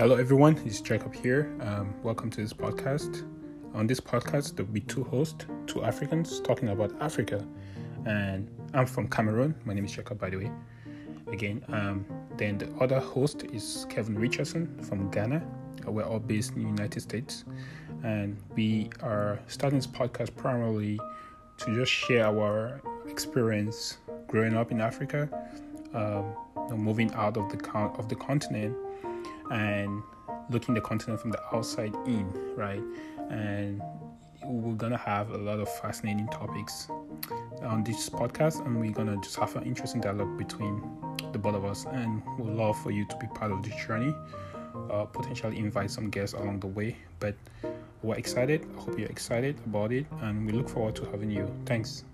Hello, everyone. It's Jacob here. Um, welcome to this podcast. On this podcast, there will be two hosts, two Africans talking about Africa. And I'm from Cameroon. My name is Jacob, by the way. Again, um, then the other host is Kevin Richardson from Ghana. We're all based in the United States. And we are starting this podcast primarily to just share our experience growing up in Africa, um, moving out of the con- of the continent, and looking the continent from the outside in, right? And we're gonna have a lot of fascinating topics on this podcast, and we're gonna just have an interesting dialogue between the both of us. And we'd love for you to be part of this journey. Uh, potentially invite some guests along the way, but we're excited. I hope you're excited about it, and we look forward to having you. Thanks.